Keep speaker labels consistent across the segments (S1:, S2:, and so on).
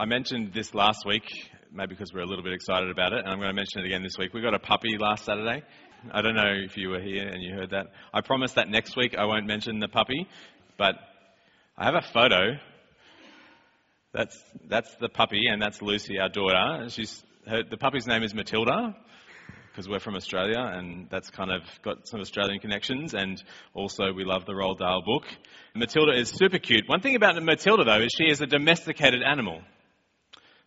S1: I mentioned this last week, maybe because we're a little bit excited about it, and I'm going to mention it again this week. We got a puppy last Saturday. I don't know if you were here and you heard that. I promise that next week I won't mention the puppy, but I have a photo. That's that's the puppy, and that's Lucy, our daughter. She's her, the puppy's name is Matilda because we're from Australia, and that's kind of got some Australian connections. And also, we love the Roald Dahl book. Matilda is super cute. One thing about Matilda, though, is she is a domesticated animal.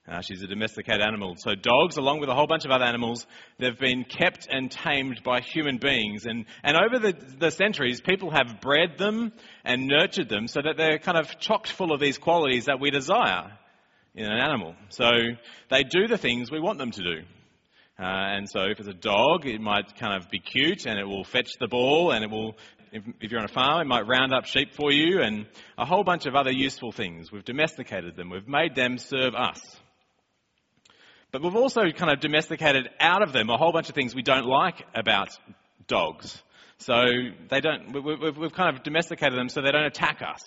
S1: Uh, she's a domesticated animal. So dogs, along with a whole bunch of other animals, they've been kept and tamed by human beings. And, and over the, the centuries, people have bred them and nurtured them so that they're kind of chocked full of these qualities that we desire in an animal. So they do the things we want them to do. Uh, and so if it's a dog, it might kind of be cute and it will fetch the ball and it will, if, if, you're on a farm, it might round up sheep for you and a whole bunch of other useful things. We've domesticated them. We've made them serve us. But we've also kind of domesticated out of them a whole bunch of things we don't like about dogs. So they don't, we've, kind of domesticated them so they don't attack us.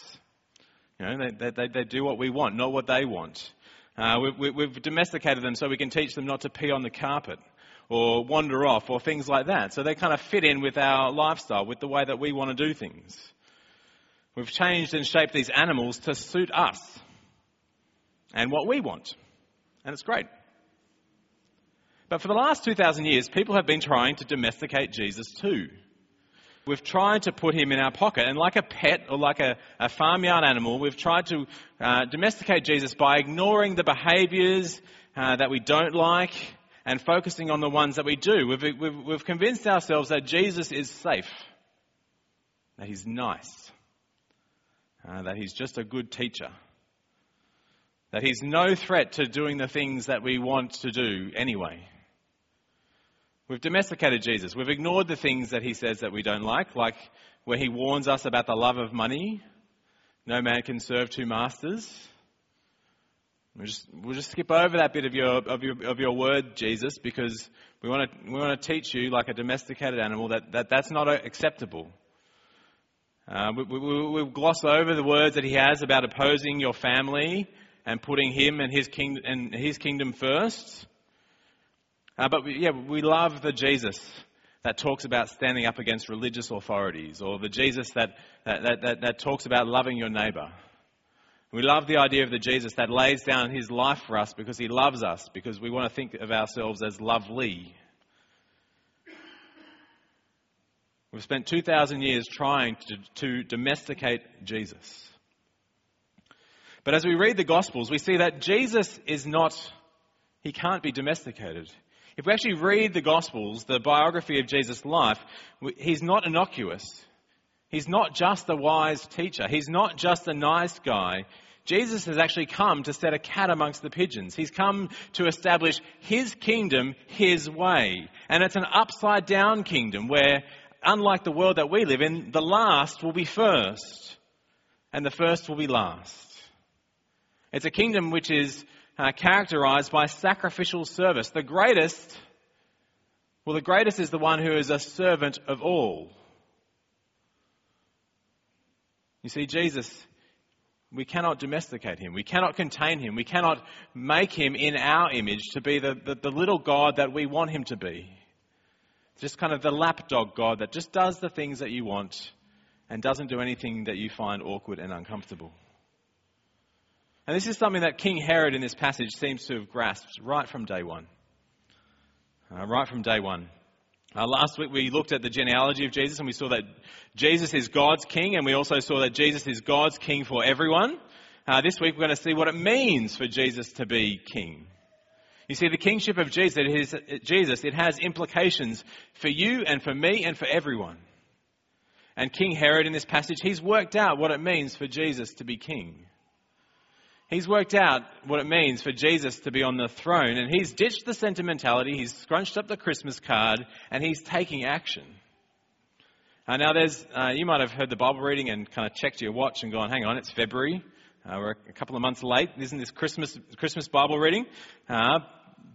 S1: You know, they, they, they do what we want, not what they want. Uh, we, we've domesticated them so we can teach them not to pee on the carpet or wander off or things like that. So they kind of fit in with our lifestyle, with the way that we want to do things. We've changed and shaped these animals to suit us and what we want. And it's great. But for the last 2,000 years, people have been trying to domesticate Jesus too. We've tried to put him in our pocket, and like a pet or like a, a farmyard animal, we've tried to uh, domesticate Jesus by ignoring the behaviours uh, that we don't like and focusing on the ones that we do. We've, we've, we've convinced ourselves that Jesus is safe, that he's nice, uh, that he's just a good teacher, that he's no threat to doing the things that we want to do anyway. We've domesticated Jesus. We've ignored the things that he says that we don't like, like where he warns us about the love of money. No man can serve two masters. We'll just, we'll just skip over that bit of your, of your, of your word, Jesus, because we want to, we want to teach you, like a domesticated animal, that, that that's not acceptable. Uh, we, we, we'll gloss over the words that he has about opposing your family and putting him and his, king, and his kingdom first. Uh, but we, yeah, we love the Jesus that talks about standing up against religious authorities, or the Jesus that, that, that, that, talks about loving your neighbour. We love the idea of the Jesus that lays down his life for us because he loves us, because we want to think of ourselves as lovely. We've spent 2,000 years trying to, to domesticate Jesus. But as we read the Gospels, we see that Jesus is not, he can't be domesticated. If we actually read the Gospels, the biography of Jesus' life, he's not innocuous. He's not just a wise teacher. He's not just a nice guy. Jesus has actually come to set a cat amongst the pigeons. He's come to establish his kingdom his way. And it's an upside down kingdom where, unlike the world that we live in, the last will be first and the first will be last. It's a kingdom which is uh, characterized by sacrificial service. The greatest, well, the greatest is the one who is a servant of all. You see, Jesus, we cannot domesticate him. We cannot contain him. We cannot make him in our image to be the, the, the little God that we want him to be. Just kind of the lapdog God that just does the things that you want and doesn't do anything that you find awkward and uncomfortable. And this is something that King Herod in this passage seems to have grasped right from day one. Uh, right from day one. Uh, last week we looked at the genealogy of Jesus and we saw that Jesus is God's king and we also saw that Jesus is God's king for everyone. Uh, this week we're going to see what it means for Jesus to be king. You see, the kingship of Jesus it, is, Jesus, it has implications for you and for me and for everyone. And King Herod in this passage, he's worked out what it means for Jesus to be king. He's worked out what it means for Jesus to be on the throne, and he's ditched the sentimentality, he's scrunched up the Christmas card, and he's taking action. Uh, now, there's, uh, you might have heard the Bible reading and kind of checked your watch and gone, hang on, it's February. Uh, we're a couple of months late. Isn't this Christmas, Christmas Bible reading? Uh,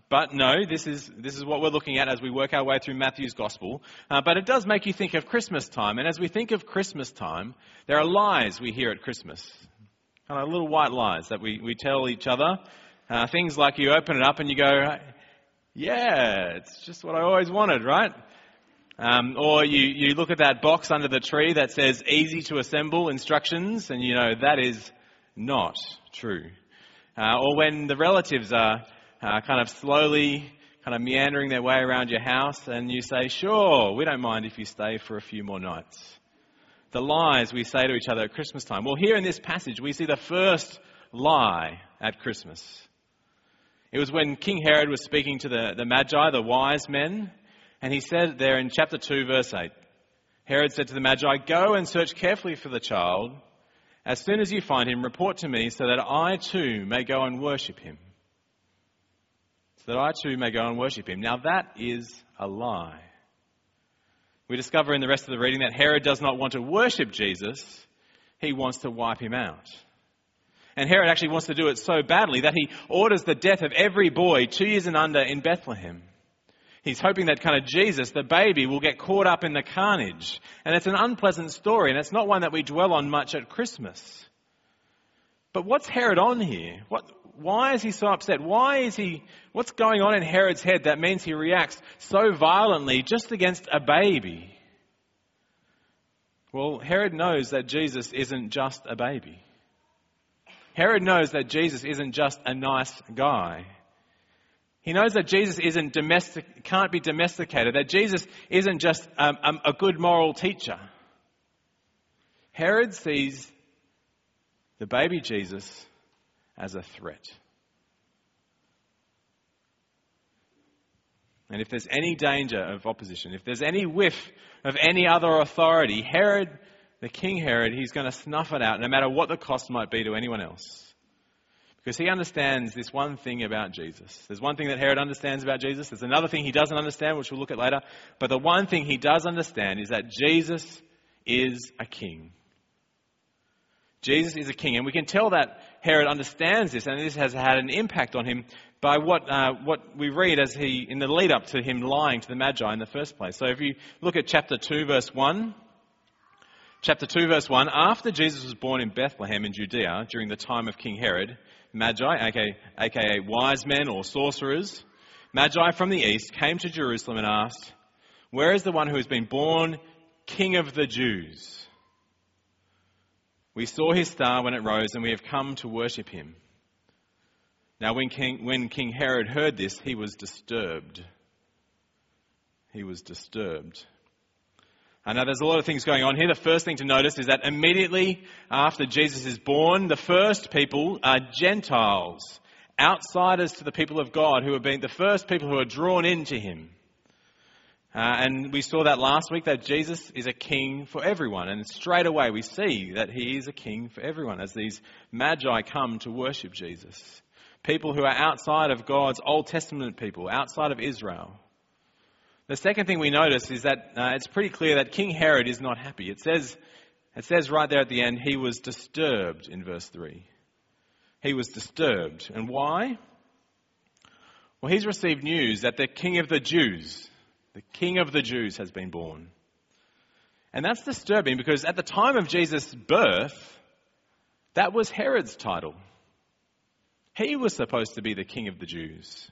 S1: but no, this is, this is what we're looking at as we work our way through Matthew's Gospel. Uh, but it does make you think of Christmas time. And as we think of Christmas time, there are lies we hear at Christmas kind of little white lies that we, we tell each other Uh, things like you open it up and you go, yeah, it's just what I always wanted, right? Um, or you, you look at that box under the tree that says easy to assemble instructions and you know that is not true. Uh, or when the relatives are uh, kind of slowly kind of meandering their way around your house and you say, sure, we don't mind if you stay for a few more nights. The lies we say to each other at Christmas time. Well, here in this passage, we see the first lie at Christmas. It was when King Herod was speaking to the, the Magi, the wise men, and he said there in chapter 2, verse 8, Herod said to the Magi, Go and search carefully for the child. As soon as you find him, report to me so that I too may go and worship him. So that I too may go and worship him. Now that is a lie. We discover in the rest of the reading that Herod does not want to worship Jesus, he wants to wipe him out. And Herod actually wants to do it so badly that he orders the death of every boy two years and under in Bethlehem. He's hoping that kind of Jesus, the baby, will get caught up in the carnage. And it's an unpleasant story, and it's not one that we dwell on much at Christmas. But what's Herod on here? What, why is he so upset? Why is he, what's going on in Herod's head that means he reacts so violently just against a baby? Well, Herod knows that Jesus isn't just a baby. Herod knows that Jesus isn't just a nice guy. He knows that Jesus isn't domestic, can't be domesticated, that Jesus isn't just a good moral teacher. Herod sees the baby Jesus as a threat. And if there's any danger of opposition, if there's any whiff of any other authority, Herod, the King Herod, he's going to snuff it out no matter what the cost might be to anyone else. Because he understands this one thing about Jesus. There's one thing that Herod understands about Jesus. There's another thing he doesn't understand, which we'll look at later. But the one thing he does understand is that Jesus is a king. Jesus is a king. And we can tell that Herod understands this, and this has had an impact on him by what, uh, what we read as he, in the lead up to him lying to the Magi in the first place. So if you look at chapter 2, verse 1, chapter 2, verse 1, after Jesus was born in Bethlehem in Judea during the time of King Herod, Magi, aka, aka wise men or sorcerers, Magi from the east came to Jerusalem and asked, Where is the one who has been born King of the Jews? We saw his star when it rose, and we have come to worship him. Now, when King, when King Herod heard this, he was disturbed. He was disturbed. Know there's a lot of things going on here. The first thing to notice is that immediately after Jesus is born, the first people are Gentiles, outsiders to the people of God, who have been the first people who are drawn into him. Uh, and we saw that last week that Jesus is a king for everyone. And straight away we see that he is a king for everyone as these magi come to worship Jesus. People who are outside of God's Old Testament people, outside of Israel. The second thing we notice is that uh, it's pretty clear that King Herod is not happy. It says, it says right there at the end, he was disturbed in verse 3. He was disturbed. And why? Well, he's received news that the King of the Jews, the King of the Jews has been born. And that's disturbing because at the time of Jesus' birth, that was Herod's title. He was supposed to be the King of the Jews.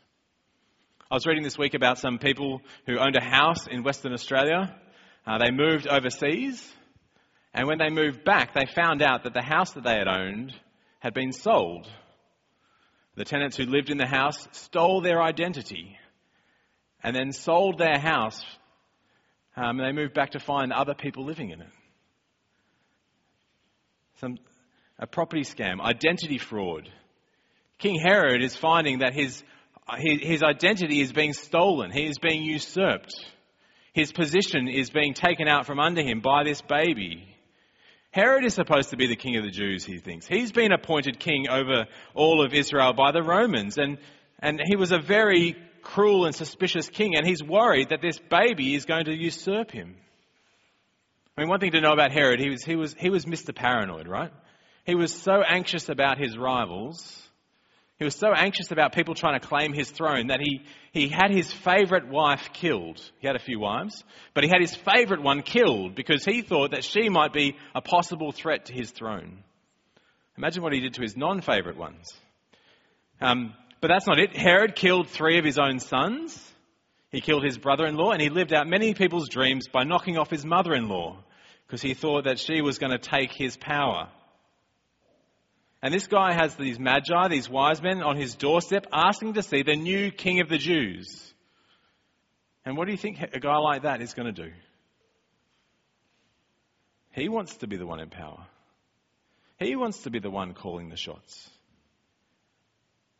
S1: I was reading this week about some people who owned a house in Western Australia. Uh, they moved overseas, and when they moved back, they found out that the house that they had owned had been sold. The tenants who lived in the house stole their identity and then sold their house, um, and they moved back to find other people living in it. Some, a property scam, identity fraud. King Herod is finding that his his identity is being stolen. He is being usurped. His position is being taken out from under him by this baby. Herod is supposed to be the king of the Jews, he thinks. He's been appointed king over all of Israel by the Romans, and, and he was a very cruel and suspicious king, and he's worried that this baby is going to usurp him. I mean, one thing to know about Herod, he was, he was, he was Mr. Paranoid, right? He was so anxious about his rivals he was so anxious about people trying to claim his throne that he, he had his favourite wife killed. He had a few wives, but he had his favourite one killed because he thought that she might be a possible threat to his throne. Imagine what he did to his non favourite ones. Um, but that's not it. Herod killed three of his own sons. He killed his brother in law, and he lived out many people's dreams by knocking off his mother in law because he thought that she was going to take his power. And this guy has these magi, these wise men, on his doorstep asking to see the new king of the Jews. And what do you think a guy like that is going to do? He wants to be the one in power. He wants to be the one calling the shots.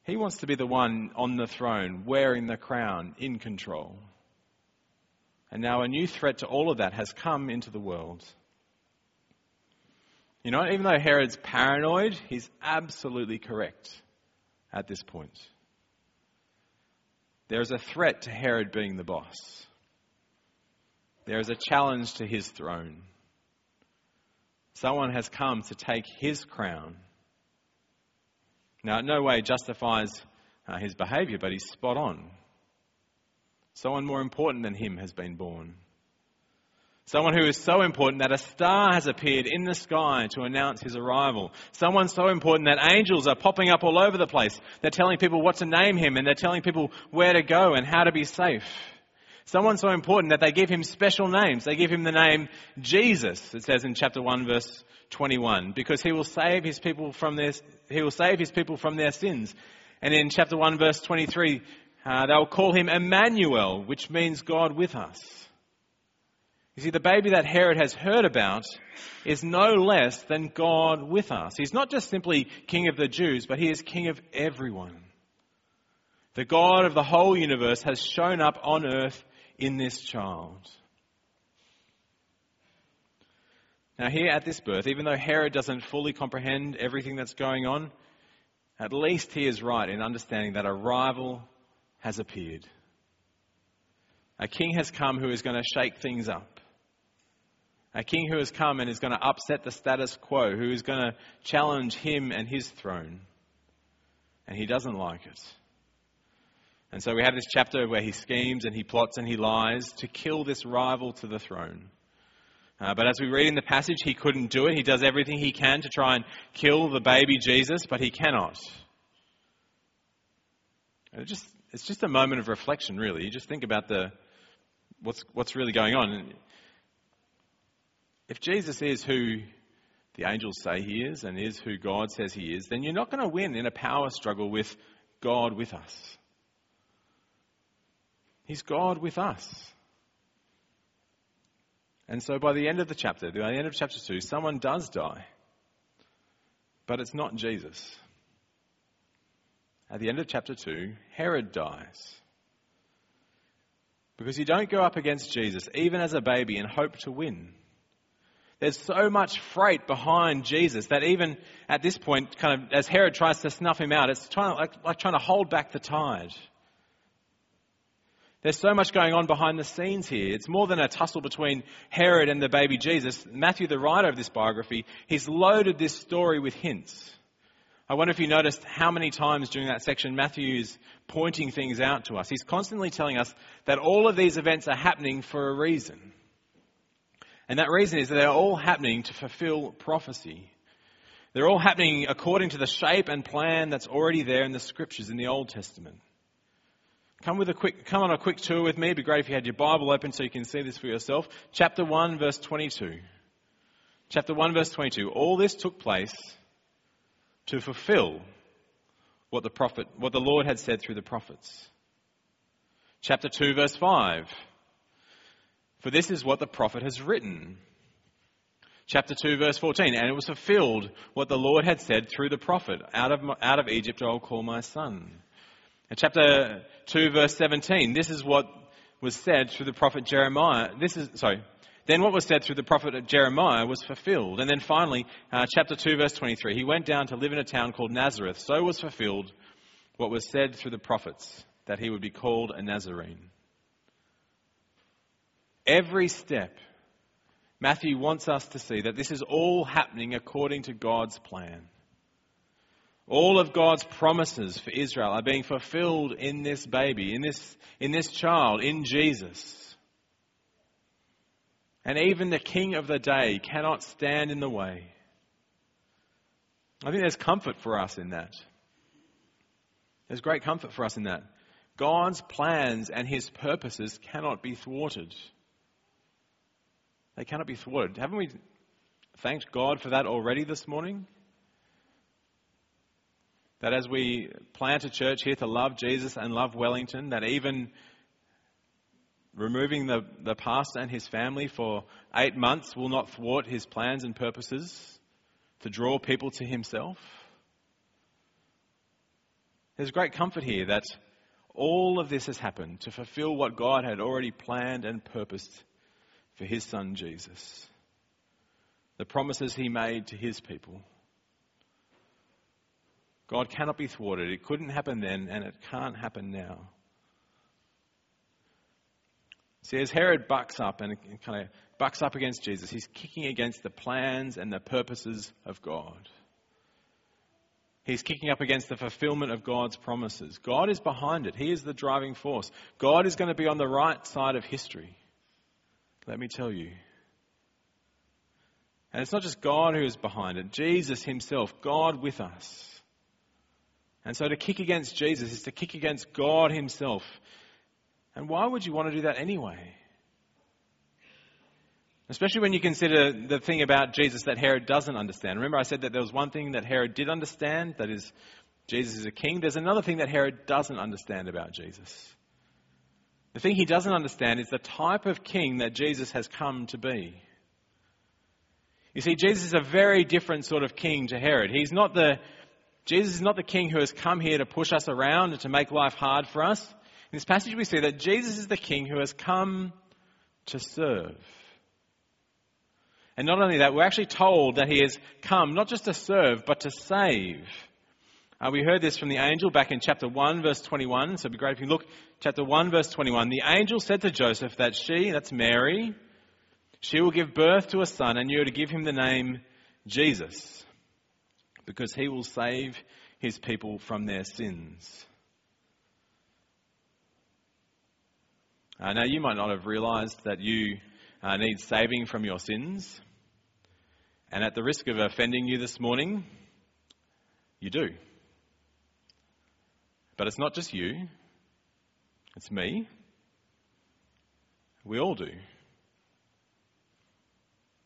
S1: He wants to be the one on the throne, wearing the crown, in control. And now a new threat to all of that has come into the world. You know, even though Herod's paranoid, he's absolutely correct at this point. There is a threat to Herod being the boss. There is a challenge to his throne. Someone has come to take his crown. Now, no way justifies uh, his behavior, but he's spot on. Someone more important than him has been born. Someone who is so important that a star has appeared in the sky to announce his arrival. Someone so important that angels are popping up all over the place. They're telling people what to name him and they're telling people where to go and how to be safe. Someone so important that they give him special names. They give him the name Jesus, it says in chapter 1 verse 21, because he will save his people from their, he will save his people from their sins. And in chapter 1 verse 23, uh, they'll call him Emmanuel, which means God with us. You see, the baby that Herod has heard about is no less than God with us. He's not just simply King of the Jews, but he is King of everyone. The God of the whole universe has shown up on earth in this child. Now, here at this birth, even though Herod doesn't fully comprehend everything that's going on, at least he is right in understanding that a rival has appeared. A king has come who is going to shake things up. A king who has come and is going to upset the status quo, who is going to challenge him and his throne. And he doesn't like it. And so we have this chapter where he schemes and he plots and he lies to kill this rival to the throne. Uh, but as we read in the passage, he couldn't do it. He does everything he can to try and kill the baby Jesus, but he cannot. It just, it's just a moment of reflection, really. You just think about the, what's, what's really going on. If Jesus is who the angels say he is and is who God says he is, then you're not going to win in a power struggle with God with us. He's God with us. And so by the end of the chapter, by the end of chapter 2, someone does die. But it's not Jesus. At the end of chapter 2, Herod dies. Because you don't go up against Jesus, even as a baby, and hope to win. There's so much freight behind Jesus that even at this point, kind of as Herod tries to snuff him out, it's trying, like, like trying to hold back the tide. There's so much going on behind the scenes here. It's more than a tussle between Herod and the baby Jesus. Matthew, the writer of this biography, he's loaded this story with hints. I wonder if you noticed how many times during that section Matthew is pointing things out to us. He's constantly telling us that all of these events are happening for a reason. And that reason is that they're all happening to fulfill prophecy. They're all happening according to the shape and plan that's already there in the scriptures in the Old Testament. Come with a quick, come on a quick tour with me. It'd be great if you had your Bible open so you can see this for yourself. Chapter 1 verse 22. Chapter 1 verse 22. All this took place to fulfill what the prophet, what the Lord had said through the prophets. Chapter 2 verse 5. For this is what the prophet has written. Chapter 2, verse 14. And it was fulfilled what the Lord had said through the prophet Out of, out of Egypt I will call my son. And chapter 2, verse 17. This is what was said through the prophet Jeremiah. This is, sorry. Then what was said through the prophet Jeremiah was fulfilled. And then finally, uh, chapter 2, verse 23. He went down to live in a town called Nazareth. So was fulfilled what was said through the prophets, that he would be called a Nazarene. Every step, Matthew wants us to see that this is all happening according to God's plan. All of God's promises for Israel are being fulfilled in this baby, in this, in this child, in Jesus. And even the king of the day cannot stand in the way. I think there's comfort for us in that. There's great comfort for us in that. God's plans and his purposes cannot be thwarted. They cannot be thwarted. Haven't we thanked God for that already this morning? That as we plant a church here to love Jesus and love Wellington, that even removing the, the pastor and his family for eight months will not thwart his plans and purposes to draw people to himself. There's great comfort here that all of this has happened to fulfill what God had already planned and purposed for his son Jesus. The promises he made to his people. God cannot be thwarted. It couldn't happen then, and it can't happen now. See, as Herod bucks up and kind of bucks up against Jesus, he's kicking against the plans and the purposes of God. He's kicking up against the fulfillment of God's promises. God is behind it. He is the driving force. God is going to be on the right side of history. Let me tell you. And it's not just God who is behind it, Jesus himself, God with us. And so to kick against Jesus is to kick against God himself. And why would you want to do that anyway? Especially when you consider the thing about Jesus that Herod doesn't understand. Remember, I said that there was one thing that Herod did understand, that is, Jesus is a king. There's another thing that Herod doesn't understand about Jesus. The thing he doesn't understand is the type of king that Jesus has come to be. You see, Jesus is a very different sort of king to Herod. He's not the, Jesus is not the king who has come here to push us around and to make life hard for us. In this passage, we see that Jesus is the king who has come to serve. And not only that, we're actually told that he has come not just to serve, but to save. Uh, we heard this from the angel back in chapter 1, verse 21. So it'd be great if you look, chapter 1, verse 21. The angel said to Joseph that she, that's Mary, she will give birth to a son, and you are to give him the name Jesus, because he will save his people from their sins. Uh, now, you might not have realized that you uh, need saving from your sins. And at the risk of offending you this morning, you do. But it's not just you, it's me. We all do.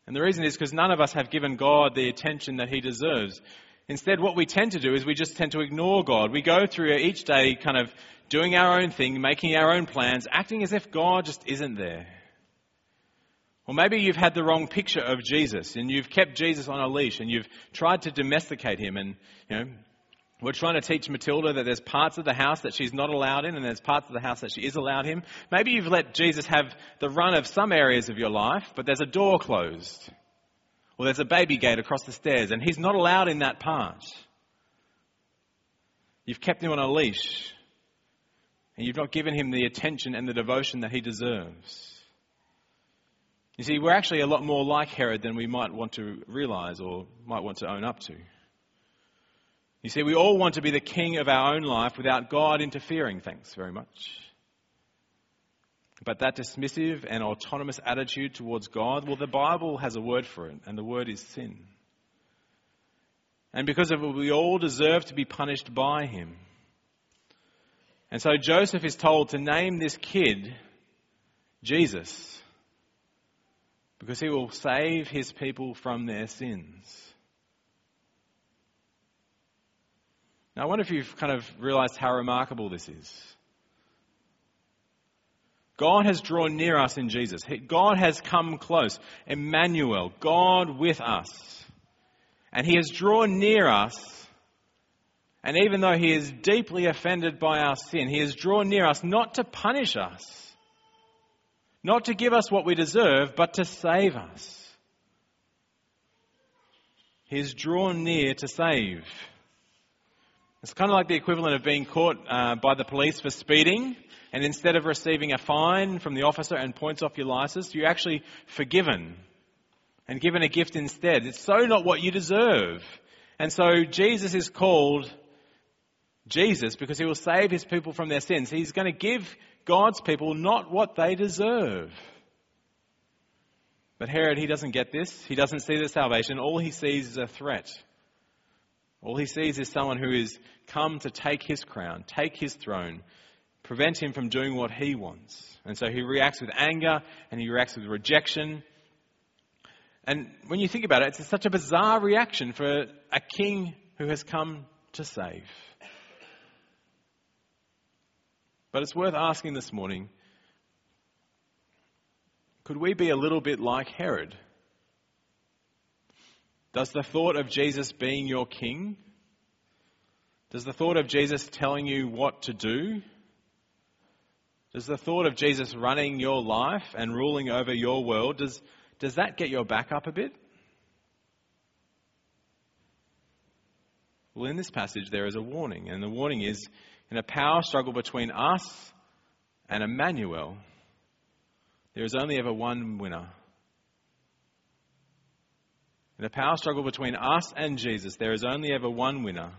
S1: And the reason is because none of us have given God the attention that He deserves. Instead, what we tend to do is we just tend to ignore God. We go through each day kind of doing our own thing, making our own plans, acting as if God just isn't there. Or maybe you've had the wrong picture of Jesus and you've kept Jesus on a leash and you've tried to domesticate him and, you know, we're trying to teach Matilda that there's parts of the house that she's not allowed in and there's parts of the house that she is allowed in. Maybe you've let Jesus have the run of some areas of your life, but there's a door closed. Or there's a baby gate across the stairs and he's not allowed in that part. You've kept him on a leash and you've not given him the attention and the devotion that he deserves. You see, we're actually a lot more like Herod than we might want to realize or might want to own up to. You see, we all want to be the king of our own life without God interfering. Thanks very much. But that dismissive and autonomous attitude towards God, well, the Bible has a word for it, and the word is sin. And because of it, we all deserve to be punished by him. And so Joseph is told to name this kid Jesus because he will save his people from their sins. Now, I wonder if you've kind of realized how remarkable this is. God has drawn near us in Jesus. God has come close. Emmanuel, God with us. And He has drawn near us. And even though He is deeply offended by our sin, He has drawn near us not to punish us, not to give us what we deserve, but to save us. He's drawn near to save. It's kind of like the equivalent of being caught uh, by the police for speeding, and instead of receiving a fine from the officer and points off your license, you're actually forgiven and given a gift instead. It's so not what you deserve. And so Jesus is called Jesus because he will save his people from their sins. He's going to give God's people not what they deserve. But Herod, he doesn't get this. He doesn't see the salvation. All he sees is a threat. All he sees is someone who is come to take his crown, take his throne, prevent him from doing what he wants. And so he reacts with anger and he reacts with rejection. And when you think about it, it's such a bizarre reaction for a king who has come to save. But it's worth asking this morning could we be a little bit like Herod? Does the thought of Jesus being your king, does the thought of Jesus telling you what to do, does the thought of Jesus running your life and ruling over your world, does, does that get your back up a bit? Well, in this passage, there is a warning, and the warning is in a power struggle between us and Emmanuel, there is only ever one winner. In a power struggle between us and Jesus, there is only ever one winner.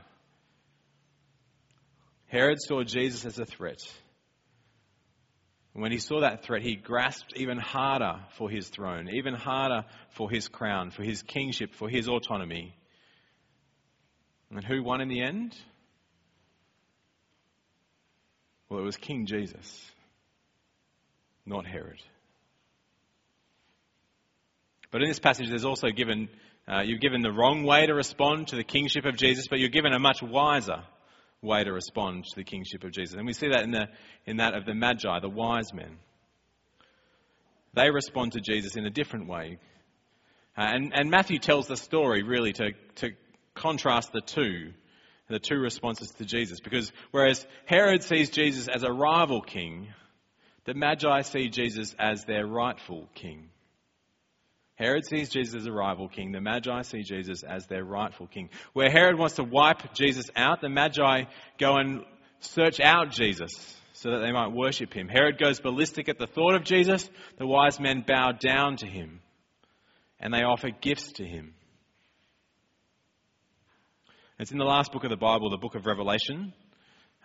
S1: Herod saw Jesus as a threat. And when he saw that threat, he grasped even harder for his throne, even harder for his crown, for his kingship, for his autonomy. And who won in the end? Well, it was King Jesus, not Herod. But in this passage, there's also given, uh, you're given the wrong way to respond to the kingship of Jesus, but you're given a much wiser way to respond to the kingship of Jesus. And we see that in, the, in that of the Magi, the wise men. They respond to Jesus in a different way. Uh, and, and Matthew tells the story really to, to contrast the two, the two responses to Jesus. Because whereas Herod sees Jesus as a rival king, the Magi see Jesus as their rightful king. Herod sees Jesus as a rival king. The Magi see Jesus as their rightful king. Where Herod wants to wipe Jesus out, the Magi go and search out Jesus so that they might worship him. Herod goes ballistic at the thought of Jesus. The wise men bow down to him and they offer gifts to him. It's in the last book of the Bible, the book of Revelation,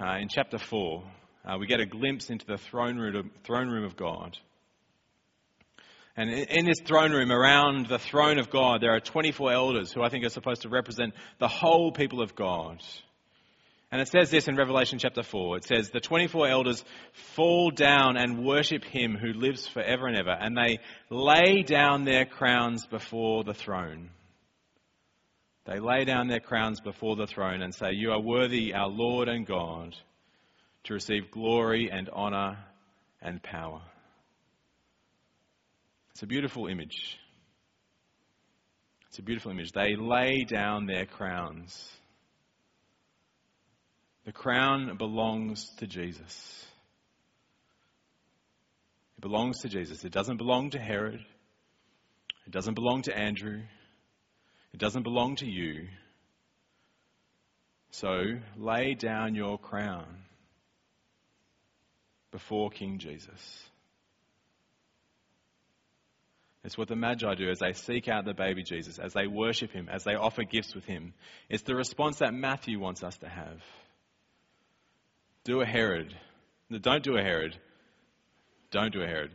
S1: uh, in chapter 4. Uh, we get a glimpse into the throne room, of, throne room of God. And in this throne room, around the throne of God, there are 24 elders who I think are supposed to represent the whole people of God. And it says this in Revelation chapter 4. It says, The 24 elders fall down and worship him who lives forever and ever, and they lay down their crowns before the throne. They lay down their crowns before the throne and say, You are worthy, our Lord and God, to receive glory and honor and power. It's a beautiful image. It's a beautiful image. They lay down their crowns. The crown belongs to Jesus. It belongs to Jesus. It doesn't belong to Herod. It doesn't belong to Andrew. It doesn't belong to you. So lay down your crown before King Jesus. It's what the Magi do as they seek out the baby Jesus, as they worship him, as they offer gifts with him. It's the response that Matthew wants us to have. Do a Herod. No, don't do a Herod. Don't do a Herod.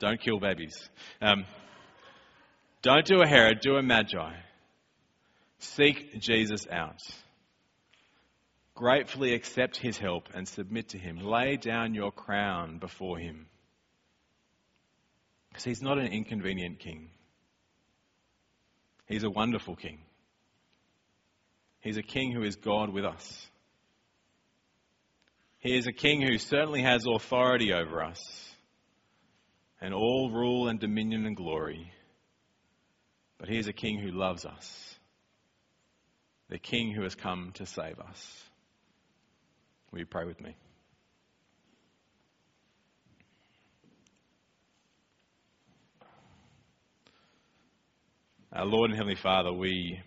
S1: Don't kill babies. Um, don't do a Herod, do a Magi. Seek Jesus out. Gratefully accept his help and submit to him. Lay down your crown before him. Because he's not an inconvenient king. He's a wonderful king. He's a king who is God with us. He is a king who certainly has authority over us and all rule and dominion and glory. But he is a king who loves us, the king who has come to save us. Will you pray with me? Our Lord and Heavenly Father, we,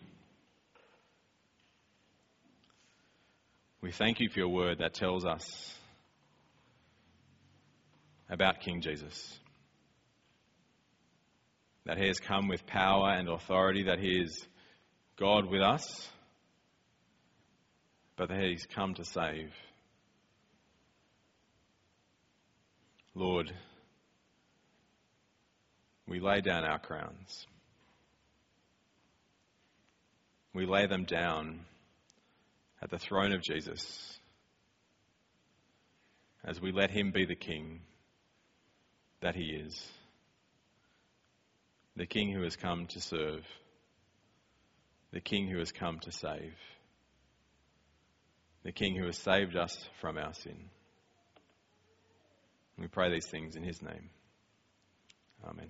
S1: we thank you for your word that tells us about King Jesus. That he has come with power and authority, that he is God with us, but that he's come to save. Lord, we lay down our crowns. We lay them down at the throne of Jesus as we let him be the king that he is. The king who has come to serve. The king who has come to save. The king who has saved us from our sin. We pray these things in his name. Amen.